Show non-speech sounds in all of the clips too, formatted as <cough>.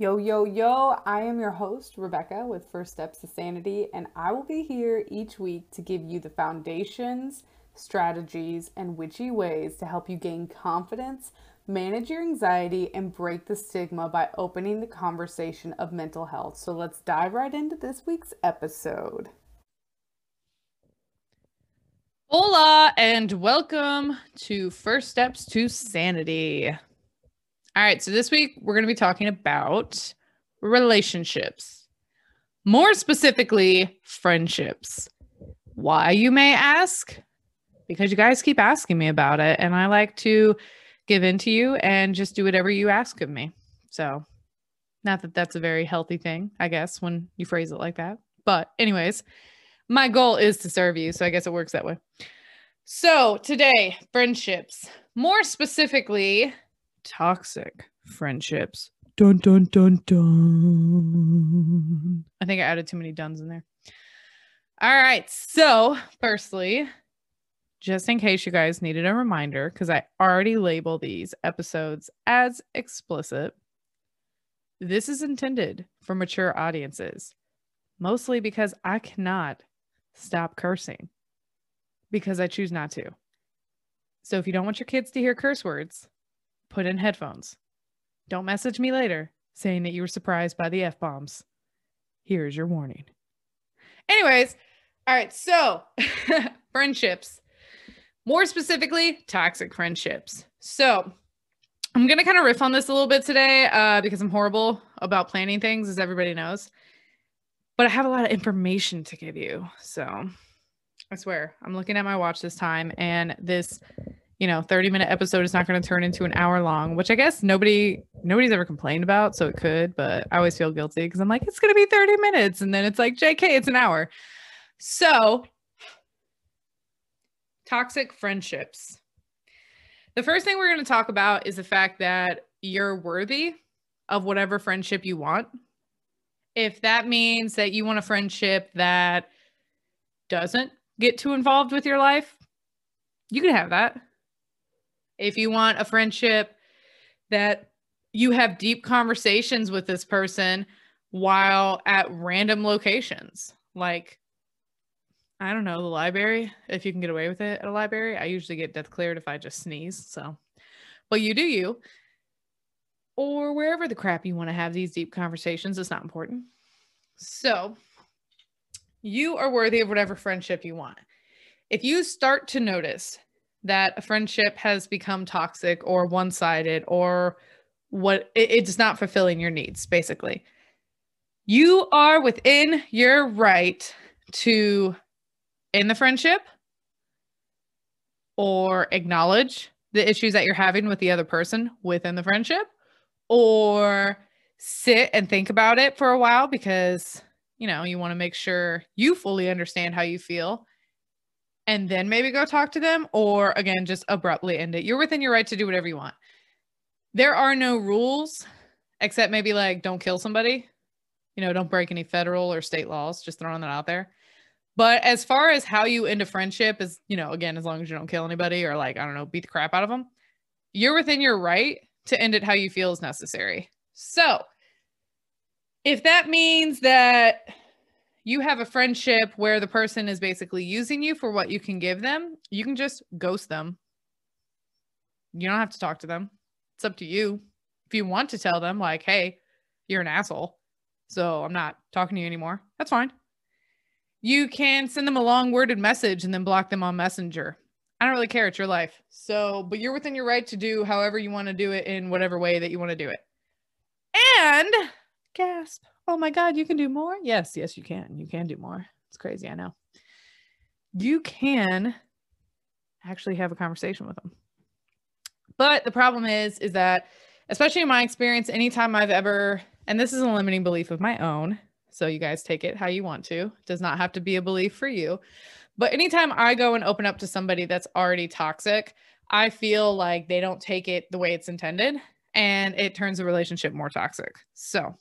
Yo, yo, yo, I am your host, Rebecca, with First Steps to Sanity, and I will be here each week to give you the foundations, strategies, and witchy ways to help you gain confidence, manage your anxiety, and break the stigma by opening the conversation of mental health. So let's dive right into this week's episode. Hola, and welcome to First Steps to Sanity. All right, so this week we're going to be talking about relationships, more specifically, friendships. Why, you may ask? Because you guys keep asking me about it, and I like to give in to you and just do whatever you ask of me. So, not that that's a very healthy thing, I guess, when you phrase it like that. But, anyways, my goal is to serve you. So, I guess it works that way. So, today, friendships, more specifically, toxic friendships. Dun dun dun dun. I think I added too many duns in there. All right. So, firstly, just in case you guys needed a reminder, because I already label these episodes as explicit, this is intended for mature audiences, mostly because I cannot stop cursing because I choose not to. So, if you don't want your kids to hear curse words, put in headphones. Don't message me later saying that you were surprised by the F bombs. Here's your warning. Anyways, all right, so <laughs> friendships, more specifically, toxic friendships. So I'm going to kind of riff on this a little bit today uh, because I'm horrible about planning things, as everybody knows. But I have a lot of information to give you. So I swear, I'm looking at my watch this time, and this you know 30 minute episode is not going to turn into an hour long which i guess nobody nobody's ever complained about so it could but i always feel guilty because i'm like it's going to be 30 minutes and then it's like jk it's an hour. So toxic friendships. The first thing we're going to talk about is the fact that you're worthy of whatever friendship you want. If that means that you want a friendship that doesn't get too involved with your life you can have that if you want a friendship that you have deep conversations with this person while at random locations, like I don't know, the library, if you can get away with it at a library. I usually get death cleared if I just sneeze. So, but you do you. Or wherever the crap you want to have these deep conversations it's not important. So, you are worthy of whatever friendship you want. If you start to notice that a friendship has become toxic or one sided or what it, it's not fulfilling your needs, basically. You are within your right to end the friendship or acknowledge the issues that you're having with the other person within the friendship or sit and think about it for a while because you know you want to make sure you fully understand how you feel and then maybe go talk to them or again just abruptly end it. You're within your right to do whatever you want. There are no rules except maybe like don't kill somebody. You know don't break any federal or state laws just throwing that out there. But as far as how you end a friendship is you know again as long as you don't kill anybody or like i don't know beat the crap out of them you're within your right to end it how you feel is necessary. So if that means that you have a friendship where the person is basically using you for what you can give them, you can just ghost them. You don't have to talk to them. It's up to you. If you want to tell them, like, hey, you're an asshole, so I'm not talking to you anymore, that's fine. You can send them a long worded message and then block them on Messenger. I don't really care. It's your life. So, but you're within your right to do however you want to do it in whatever way that you want to do it. And gasp oh my God, you can do more? Yes, yes, you can. You can do more. It's crazy. I know. You can actually have a conversation with them. But the problem is, is that, especially in my experience, anytime I've ever, and this is a limiting belief of my own, so you guys take it how you want to, it does not have to be a belief for you. But anytime I go and open up to somebody that's already toxic, I feel like they don't take it the way it's intended and it turns the relationship more toxic. So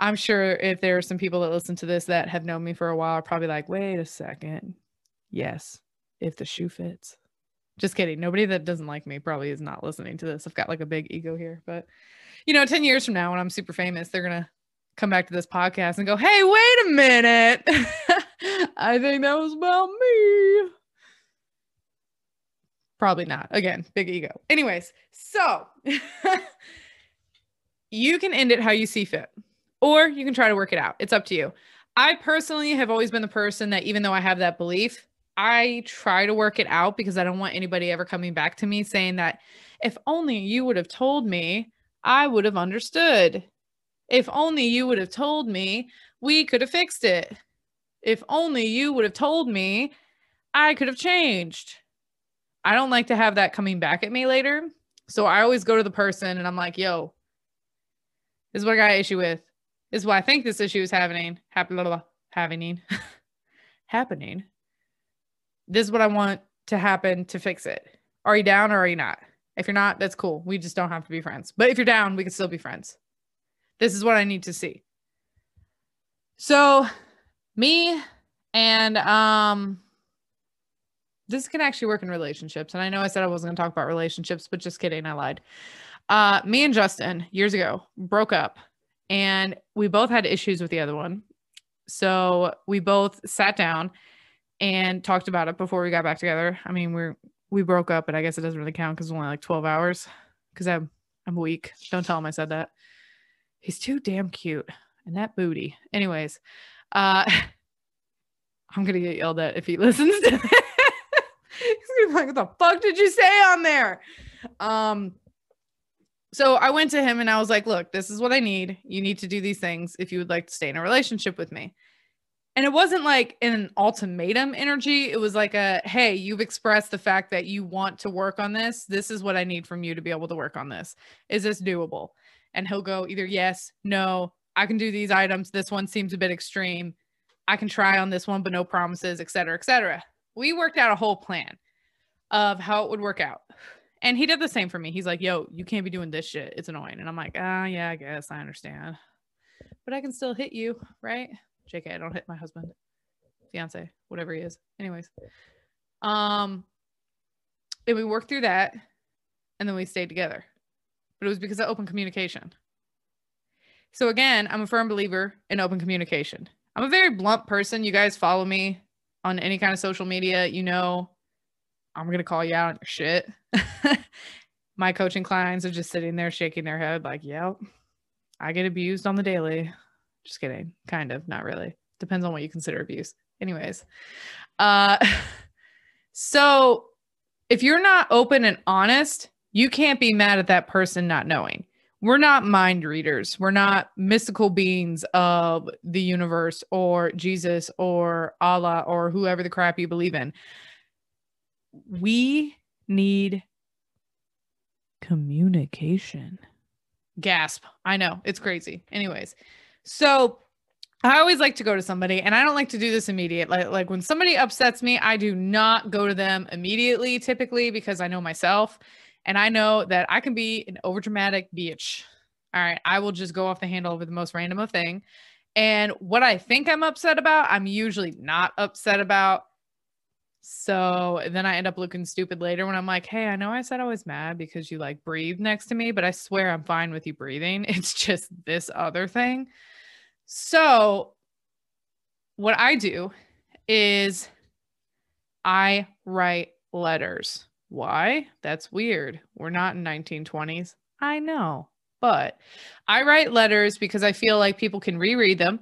I'm sure if there are some people that listen to this that have known me for a while, are probably like, wait a second. Yes, if the shoe fits. Just kidding. Nobody that doesn't like me probably is not listening to this. I've got like a big ego here, but you know, 10 years from now when I'm super famous, they're going to come back to this podcast and go, "Hey, wait a minute. <laughs> I think that was about me." Probably not. Again, big ego. Anyways, so <laughs> you can end it how you see fit, or you can try to work it out. It's up to you. I personally have always been the person that, even though I have that belief, I try to work it out because I don't want anybody ever coming back to me saying that if only you would have told me, I would have understood. If only you would have told me, we could have fixed it. If only you would have told me, I could have changed. I don't like to have that coming back at me later. So I always go to the person and I'm like, yo, this is what I got issue with. Is why I think this issue is happening. Happening. Happening. <laughs> happening. This is what I want to happen to fix it. Are you down or are you not? If you're not, that's cool. We just don't have to be friends. But if you're down, we can still be friends. This is what I need to see. So, me and um this can actually work in relationships. And I know I said I wasn't going to talk about relationships, but just kidding, I lied. Uh, me and Justin years ago broke up and we both had issues with the other one. So we both sat down and talked about it before we got back together. I mean, we're we broke up, but I guess it doesn't really count because it's only like 12 hours. Because I'm I'm weak. Don't tell him I said that. He's too damn cute. And that booty. Anyways, uh <laughs> I'm gonna get yelled at if he <laughs> listens to this <laughs> He's like, what the fuck did you say on there? Um, so I went to him and I was like, look, this is what I need. You need to do these things if you would like to stay in a relationship with me. And it wasn't like an ultimatum energy. It was like a, hey, you've expressed the fact that you want to work on this. This is what I need from you to be able to work on this. Is this doable? And he'll go either yes, no, I can do these items. This one seems a bit extreme. I can try on this one, but no promises, et cetera, et cetera. We worked out a whole plan of how it would work out. And he did the same for me. He's like, yo, you can't be doing this shit. It's annoying. And I'm like, ah, yeah, I guess I understand. But I can still hit you, right? JK, I don't hit my husband, fiance, whatever he is. Anyways. Um, and we worked through that and then we stayed together. But it was because of open communication. So again, I'm a firm believer in open communication. I'm a very blunt person. You guys follow me on any kind of social media, you know I'm going to call you out on your shit. <laughs> My coaching clients are just sitting there shaking their head, like, yep, I get abused on the daily. Just kidding. Kind of, not really. Depends on what you consider abuse. Anyways, uh, <laughs> so if you're not open and honest, you can't be mad at that person not knowing. We're not mind readers. We're not mystical beings of the universe or Jesus or Allah or whoever the crap you believe in we need communication. Gasp. I know it's crazy. Anyways, so I always like to go to somebody and I don't like to do this immediate. Like, like when somebody upsets me, I do not go to them immediately typically because I know myself and I know that I can be an overdramatic bitch. All right. I will just go off the handle over the most random of thing. And what I think I'm upset about, I'm usually not upset about. So then I end up looking stupid later when I'm like, hey, I know I said I was mad because you like breathe next to me, but I swear I'm fine with you breathing. <laughs> It's just this other thing. So what I do is I write letters. Why? That's weird. We're not in 1920s. I know. But I write letters because I feel like people can reread them.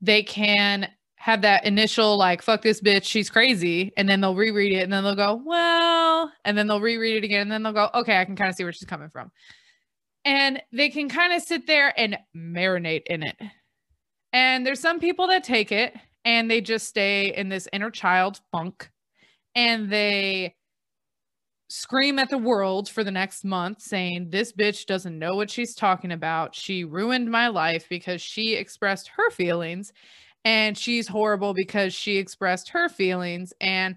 They can have that initial like fuck this bitch she's crazy and then they'll reread it and then they'll go well and then they'll reread it again and then they'll go okay i can kind of see where she's coming from. And they can kind of sit there and marinate in it. And there's some people that take it and they just stay in this inner child funk and they scream at the world for the next month saying this bitch doesn't know what she's talking about. She ruined my life because she expressed her feelings and she's horrible because she expressed her feelings and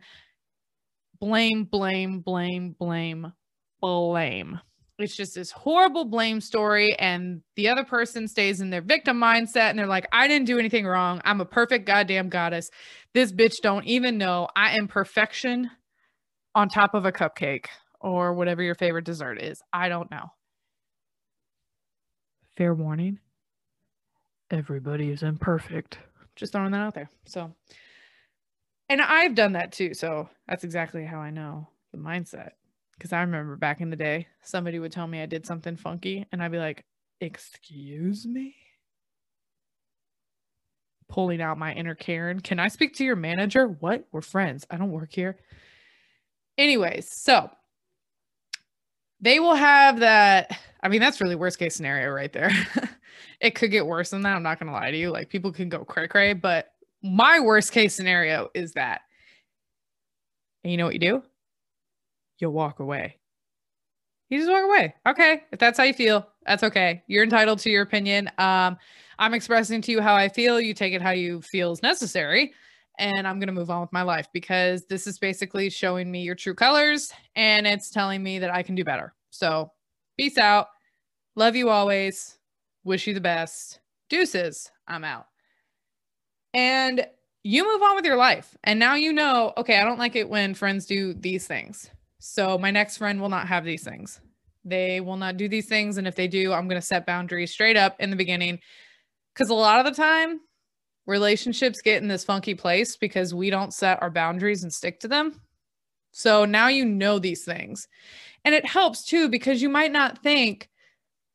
blame, blame, blame, blame, blame. It's just this horrible blame story, and the other person stays in their victim mindset and they're like, I didn't do anything wrong. I'm a perfect goddamn goddess. This bitch don't even know I am perfection on top of a cupcake or whatever your favorite dessert is. I don't know. Fair warning everybody is imperfect. Just throwing that out there. So, and I've done that too. So that's exactly how I know the mindset. Because I remember back in the day, somebody would tell me I did something funky, and I'd be like, Excuse me? Pulling out my inner Karen. Can I speak to your manager? What? We're friends. I don't work here. Anyways, so they will have that. I mean, that's really worst case scenario right there. <laughs> it could get worse than that. I'm not going to lie to you. Like, people can go cray cray, but my worst case scenario is that. And you know what you do? You'll walk away. You just walk away. Okay. If that's how you feel, that's okay. You're entitled to your opinion. Um, I'm expressing to you how I feel. You take it how you feel is necessary. And I'm going to move on with my life because this is basically showing me your true colors and it's telling me that I can do better. So, peace out. Love you always. Wish you the best. Deuces. I'm out. And you move on with your life. And now you know, okay, I don't like it when friends do these things. So my next friend will not have these things. They will not do these things. And if they do, I'm going to set boundaries straight up in the beginning. Because a lot of the time, relationships get in this funky place because we don't set our boundaries and stick to them. So now you know these things. And it helps too because you might not think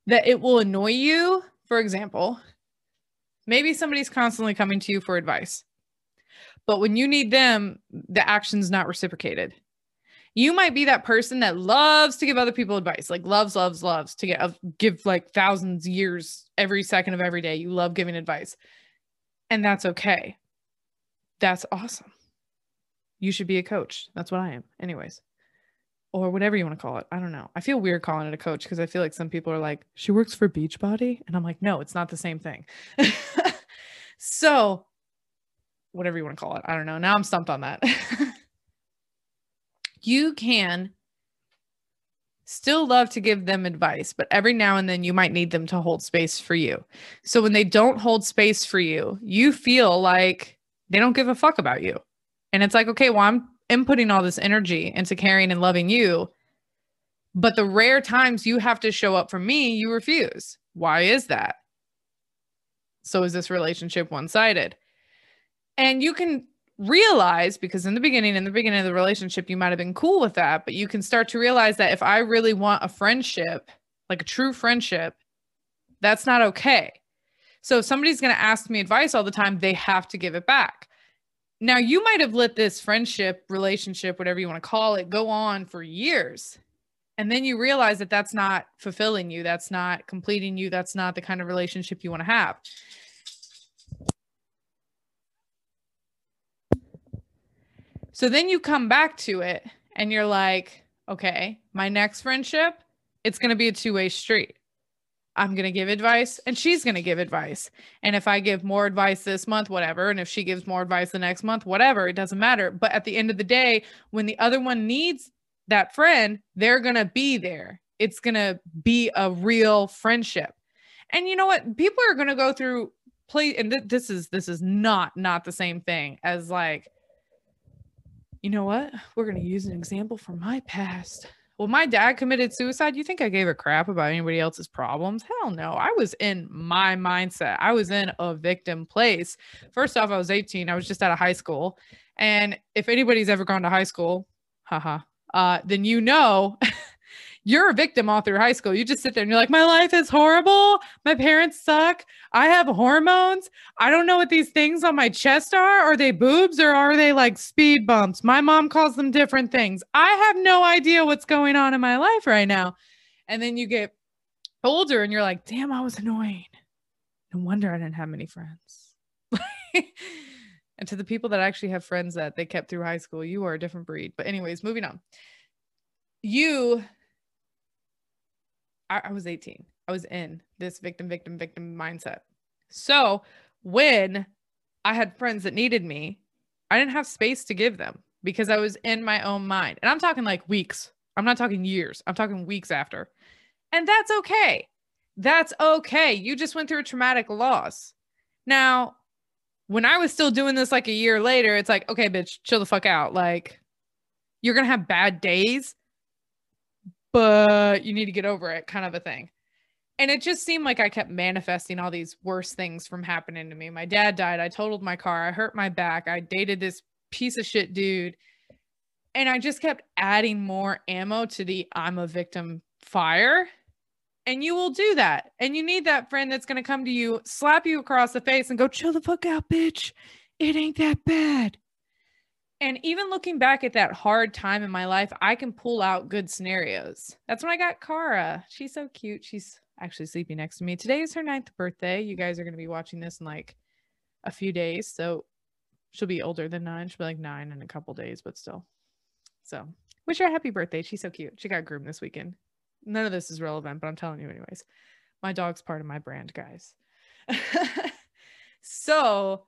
that it will annoy you. For example, maybe somebody's constantly coming to you for advice, but when you need them, the action's not reciprocated you might be that person that loves to give other people advice like loves loves loves to get give like thousands years every second of every day you love giving advice and that's okay. That's awesome. You should be a coach. That's what i am anyways. Or whatever you want to call it. I don't know. I feel weird calling it a coach because i feel like some people are like she works for beachbody? And i'm like no it's not the same thing. <laughs> So whatever you want to call it. I don't know. Now i'm stumped on that. <laughs> You can still love to give them advice, but every now and then you might need them to hold space for you. So when they don't hold space for you, you feel like they don't give a fuck about you. And it's like, okay, well, I'm inputting all this energy into caring and loving you. But the rare times you have to show up for me, you refuse. Why is that? So is this relationship one sided? And you can realize because in the beginning in the beginning of the relationship you might have been cool with that but you can start to realize that if i really want a friendship like a true friendship that's not okay. So if somebody's going to ask me advice all the time they have to give it back. Now you might have let this friendship relationship whatever you want to call it go on for years and then you realize that that's not fulfilling you that's not completing you that's not the kind of relationship you want to have So then you come back to it and you're like, okay, my next friendship, it's going to be a two way street. I'm going to give advice and she's going to give advice. And if I give more advice this month, whatever. And if she gives more advice the next month, whatever, it doesn't matter. But at the end of the day, when the other one needs that friend, they're going to be there. It's going to be a real friendship. And you know what? People are going to go through play and th- this is this is not not the same thing as like you know what? We're going to use an example from my past. Well, my dad committed suicide. You think I gave a crap about anybody else's problems? Hell no. I was in my mindset. I was in a victim place. First off, I was 18. I was just out of high school. And if anybody's ever gone to high school, haha, uh, then you know <laughs> you're a victim all through high school. You just sit there and you're like, my life is horrible. My parents suck. I have hormones. I don't know what these things on my chest are. Are they boobs or are they like speed bumps? My mom calls them different things. I have no idea what's going on in my life right now. And then you get older and you're like, damn, I was annoying. No wonder I didn't have many friends. <laughs> and to the people that actually have friends that they kept through high school, you are a different breed. But, anyways, moving on. You I, was 18. I was in this victim, victim, victim mindset. So when I had friends that needed me, I didn't have space to give them because I was in my own mind. And I'm talking like weeks. I'm not talking years. I'm talking weeks after. And that's okay. That's okay. You just went through a traumatic loss. Now, when I was still doing this like a year later, it's like, okay, bitch, chill the fuck out. Like, You're going to have bad days, but you need to get over it, kind of a thing. And it just seemed like I kept manifesting all these worse things from happening to me. My dad died. I totaled my car. I hurt my back. I dated this piece of shit dude. And I just kept adding more ammo to the I'm a victim fire. And you will do that. And you need that friend that's going to come to you, slap you across the face, and go, chill the fuck out, bitch. It ain't that bad. And even looking back at that hard time in my life, I can pull out good scenarios. That's when I got Kara. She's so cute. She's actually sleeping next to me. Today is her ninth birthday. You guys are going to be watching this in like a few days. So she'll be older than nine. She'll be like nine in a couple days, but still. So wish her a happy birthday. She's so cute. She got groomed this weekend. None of this is relevant, but I'm telling you, anyways. My dog's part of my brand, guys. <laughs> so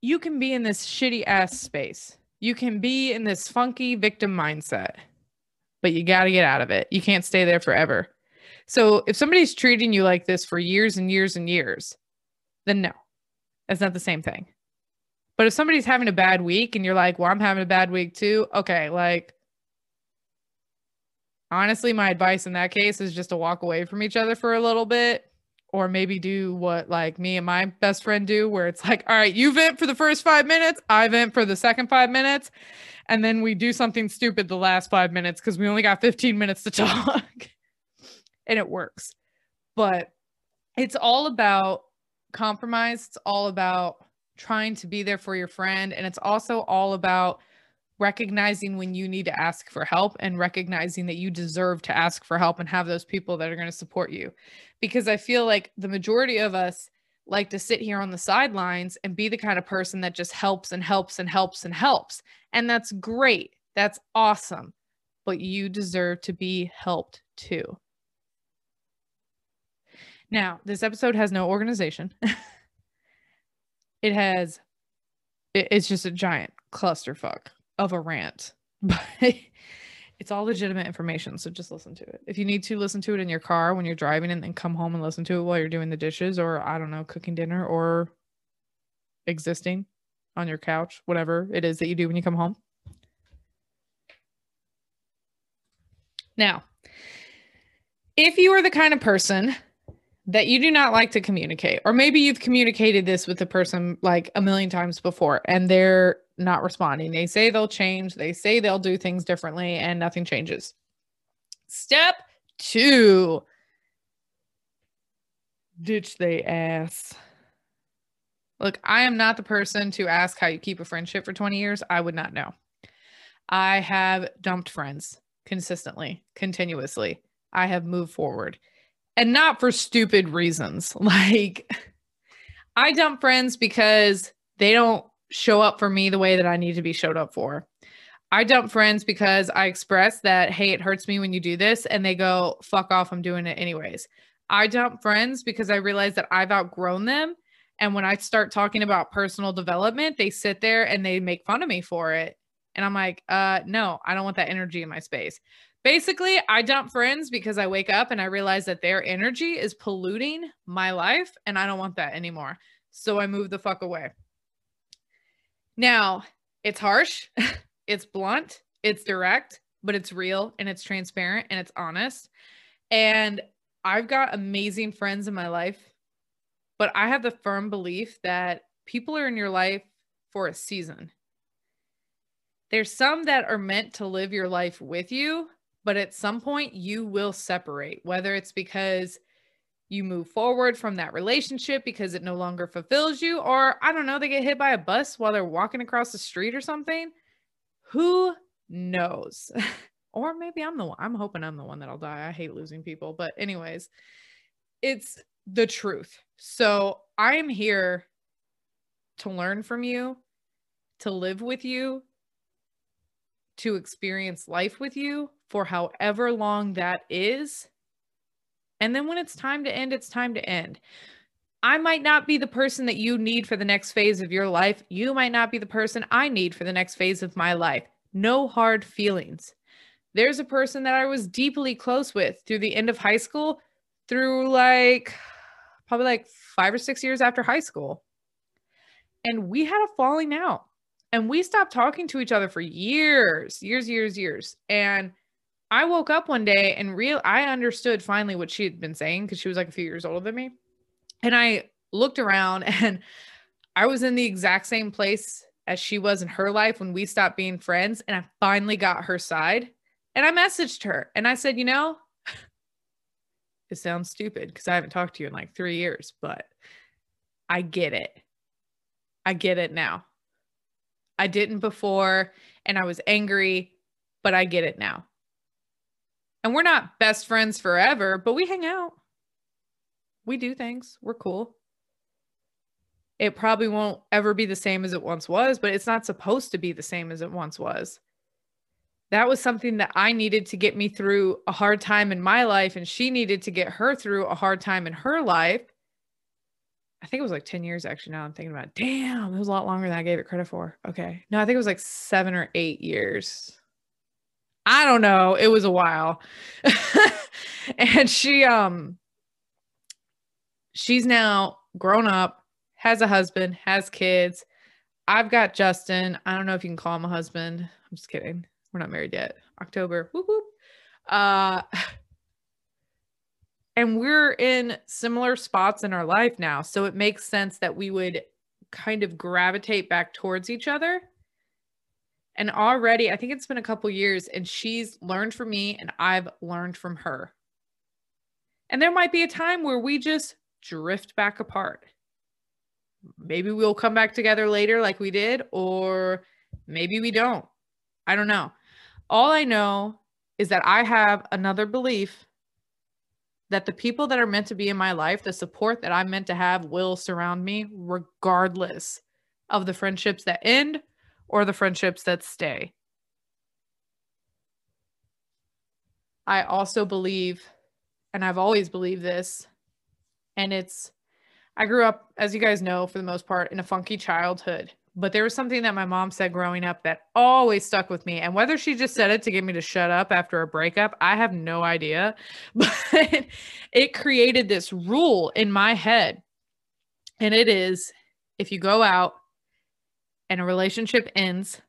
you can be in this shitty ass space. You can be in this funky victim mindset, but you got to get out of it. You can't stay there forever. So if somebody's treating you like this for years and years and years, then no, that's not the same thing. But if somebody's having a bad week and you're like, well, I'm having a bad week too, okay, like, honestly, my advice in that case is just to walk away from each other for a little bit or maybe do what like me and my best friend do where it's like all right you vent for the first five minutes i vent for the second five minutes and then we do something stupid the last five minutes because we only got 15 minutes to <laughs> talk and it works but it's all about compromise it's all about trying to be there for your friend and it's also all about recognizing when you need to ask for help and recognizing that you deserve to ask for help and have those people that are going to support you. Because I feel like the majority of us like to sit here on the sidelines and be the kind of person that just helps and helps and helps and helps. And that's great. That's awesome. But you deserve to be helped too. Now, this episode has no organization. <laughs> it has, it's just a giant clusterfuck of a rant, <laughs> but it's all legitimate information. So just listen to it. If you need to listen to it in your car when you're driving and then come home and listen to it while you're doing the dishes or I don't know, cooking dinner or existing on your couch, whatever it is that you do when you come home. Now, if you are the kind of person that you do not like to communicate, or maybe you've communicated this with the person like a million times before and they're not responding. They say they'll change, they say they'll do things differently, and nothing changes. Step two ditch they ass. Look, I am not the person to ask how you keep a friendship for 20 years. I would not know. I have dumped friends consistently, continuously. I have moved forward and not for stupid reasons. <laughs> Like, I dump friends because they don't show up for me the way that I need to be showed up for. I dump friends because I express that, hey, it hurts me when you do this. And they go, fuck off, I'm doing it anyways. I dump friends because I realize that I've outgrown them. And when I start talking about personal development, they sit there and they make fun of me for it. And I'm like, uh, no, I don't want that energy in my space. Basically, I dump friends because I wake up and I realize that their energy is polluting my life and I don't want that anymore. So I move the fuck away. Now, it's harsh, <laughs> it's blunt, it's direct, but it's real and it's transparent and it's honest. And I've got amazing friends in my life, but I have the firm belief that people are in your life for a season. There's some that are meant to live your life with you, but at some point you will separate, whether it's because you move forward from that relationship because it no longer fulfills you or i don't know they get hit by a bus while they're walking across the street or something. Who knows? <laughs> Or maybe i'm the one i'm hoping i'm the one that'll die. I hate losing people but anyways it's the truth. So i am here to learn from you to live with you to experience life with you for however long that is and then when it's time to end, it's time to end. I might not be the person that you need for the next phase of your life. You might not be the person I need for the next phase of my life. No hard feelings. There's a person that I was deeply close with through the end of high school, through like probably like five or six years after high school. And we had a falling out. And we stopped talking to each other for years, years, years, years. And I woke up one day and real I understood finally what she had been saying because she was like a few years older than me. And I looked around <laughs> and I was in the exact same place as she was in her life when we stopped being friends. And I finally got her side. And I messaged her and I said, you know, <laughs> it sounds stupid because I haven't talked to you in like three years, but I get it. I get it now. I didn't before and I was angry, but I get it now. And we're not best friends forever, but we hang out. We do things. We're cool. It probably won't ever be the same as it once was, but it's not supposed to be the same as it once was. That was something that I needed to get me through a hard time in my life, and she needed to get her through a hard time in her life. I think it was like 10 years actually. Now I'm thinking about it. Damn, it was a lot longer than I gave it credit for. Okay. No, I think it was like seven or eight years. I don't know. It was a while. <laughs> and she um she's now grown up, has a husband, has kids. I've got Justin. I don't know if you can call him a husband. I'm just kidding. We're not married yet. October. Whoop whoop. Uh <laughs> and we're in similar spots in our life now. So it makes sense that we would kind of gravitate back towards each other and already, I think it's been a couple years, and she's learned from me, and I've learned from her. And there might be a time where we just drift back apart. Maybe we'll come back together later, like we did, or maybe we don't. I don't know. All I know is that I have another belief that the people that are meant to be in my life, the support that I'm meant to have, will surround me regardless of the friendships that end or the friendships that stay. I also believe, and I've always believed this, and it's, I grew up, as you guys know, for the most part, in a funky childhood. But there was something that my mom said growing up that always stuck with me. And whether she just said it to get me to shut up after a breakup, I have no idea. <laughs> But it created this rule in my head. And it is if you go out and a relationship ends,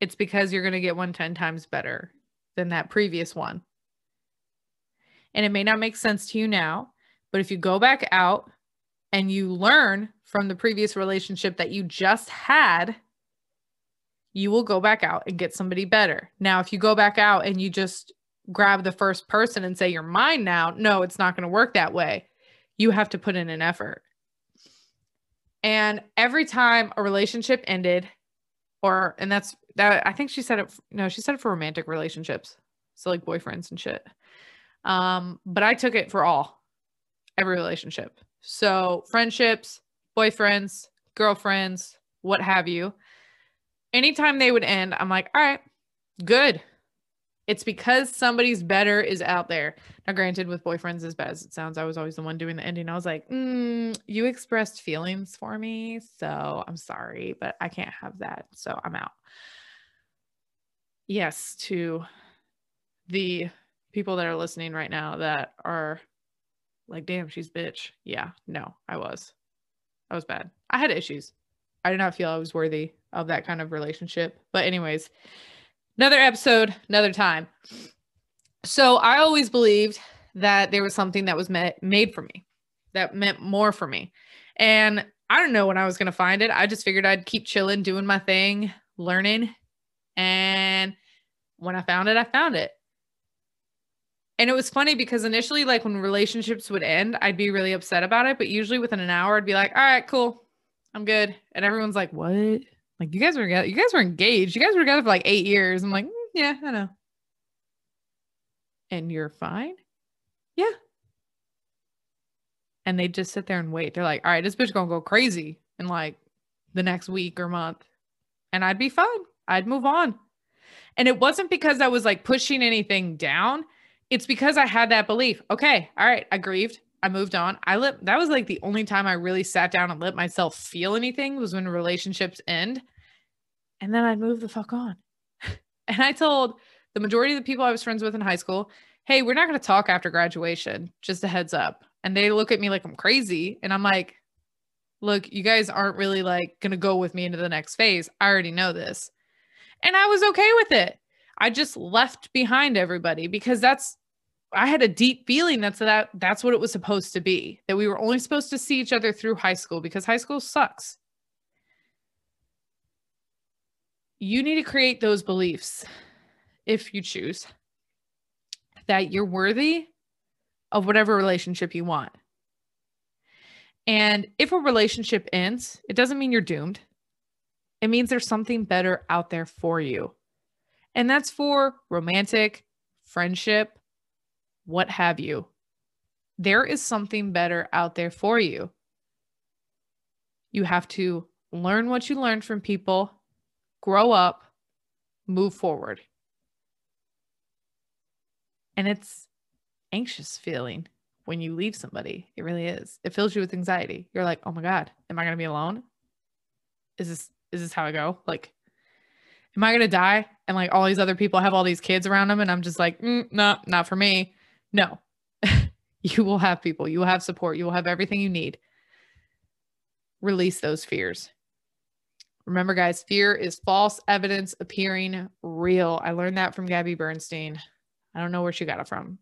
it's because you're going to get one 10 times better than that previous one. And it may not make sense to you now, but if you go back out and you learn from the previous relationship that you just had, you will go back out and get somebody better. Now, if you go back out and you just grab the first person and say, You're mine now, no, it's not going to work that way. You have to put in an effort. And every time a relationship ended, or and that's that I think she said it no, she said it for romantic relationships. So like boyfriends and shit. Um, but I took it for all every relationship. So friendships, boyfriends, girlfriends, what have you. Anytime they would end, I'm like, all right, good. It's because somebody's better is out there. Now, granted, with boyfriends, as bad as it sounds, I was always the one doing the ending. I was like, mm, you expressed feelings for me. So I'm sorry, but I can't have that. So I'm out. Yes, to the people that are listening right now that are like, damn, she's bitch. Yeah, no, I was. I was bad. I had issues. I did not feel I was worthy of that kind of relationship. But, anyways, another episode, another time. So I always believed that there was something that was met, made for me that meant more for me. And I don't know when I was going to find it. I just figured I'd keep chilling, doing my thing, learning. And when I found it, I found it. And it was funny because initially, like when relationships would end, I'd be really upset about it. But usually within an hour, I'd be like, all right, cool. I'm good. And everyone's like, what? Like you guys were you guys were engaged. You guys were together for like eight years. I'm like, mm, yeah, I know. And you're fine? Yeah. And they just sit there and wait. They're like, all right, this bitch gonna go crazy in like the next week or month. And I'd be fine. I'd move on. And it wasn't because I was like pushing anything down. It's because I had that belief. Okay, all right, I grieved. I moved on. I let that was like the only time I really sat down and let myself feel anything was when relationships end. And then I'd move the fuck on. <laughs> and I told the majority of the people I was friends with in high school, hey, we're not going to talk after graduation. Just a heads up. And they look at me like I'm crazy. And I'm like, look, you guys aren't really like going to go with me into the next phase. I already know this. And I was okay with it. I just left behind everybody because that's I had a deep feeling that's that that's what it was supposed to be. That we were only supposed to see each other through high school because high school sucks. You need to create those beliefs if you choose that you're worthy of whatever relationship you want. And if a relationship ends, it doesn't mean you're doomed. It means there's something better out there for you. And that's for romantic, friendship, what have you. There is something better out there for you. You have to learn what you learned from people, grow up, move forward. And it's anxious feeling when you leave somebody. It really is. It fills you with anxiety. You're like, "Oh my god, am I going to be alone? Is this is this how I go? Like am I going to die and like all these other people have all these kids around them and I'm just like, mm, "No, not for me." No. <laughs> you will have people. You will have support. You will have everything you need. Release those fears. Remember, guys, fear is false evidence appearing real. I learned that from Gabby Bernstein. I don't know where she got it from.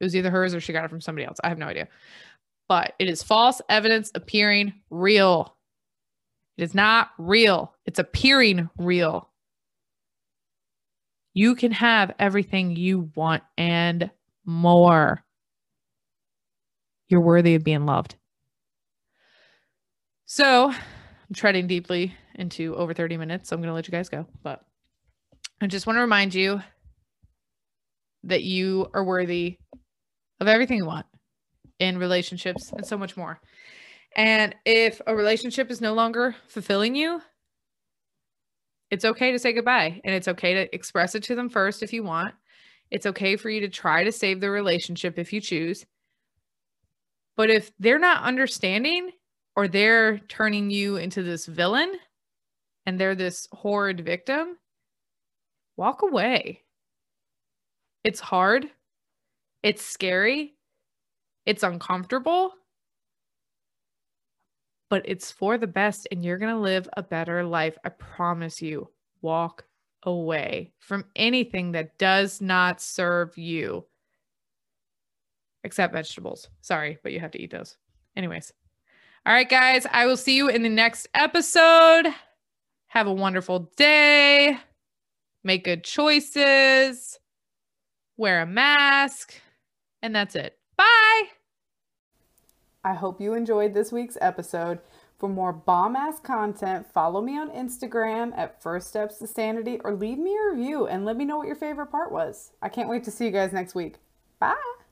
It was either hers or she got it from somebody else. I have no idea. But it is false evidence appearing real. It is not real, it's appearing real. You can have everything you want and more. You're worthy of being loved. So I'm treading deeply into over 30 minutes. So I'm going to let you guys go. But I just want to remind you that you are worthy of everything you want in relationships and so much more. And if a relationship is no longer fulfilling you, it's okay to say goodbye and it's okay to express it to them first if you want. It's okay for you to try to save the relationship if you choose. But if they're not understanding or they're turning you into this villain and they're this horrid victim, walk away. It's hard. It's scary. It's uncomfortable. But it's for the best, and you're going to live a better life. I promise you. Walk away from anything that does not serve you, except vegetables. Sorry, but you have to eat those. Anyways. All right, guys, I will see you in the next episode. Have a wonderful day. Make good choices wear a mask, and that's it. Bye. I hope you enjoyed this week's episode. For more bomb ass content, follow me on Instagram at First Steps to Sanity or leave me a review and let me know what your favorite part was. I can't wait to see you guys next week. Bye.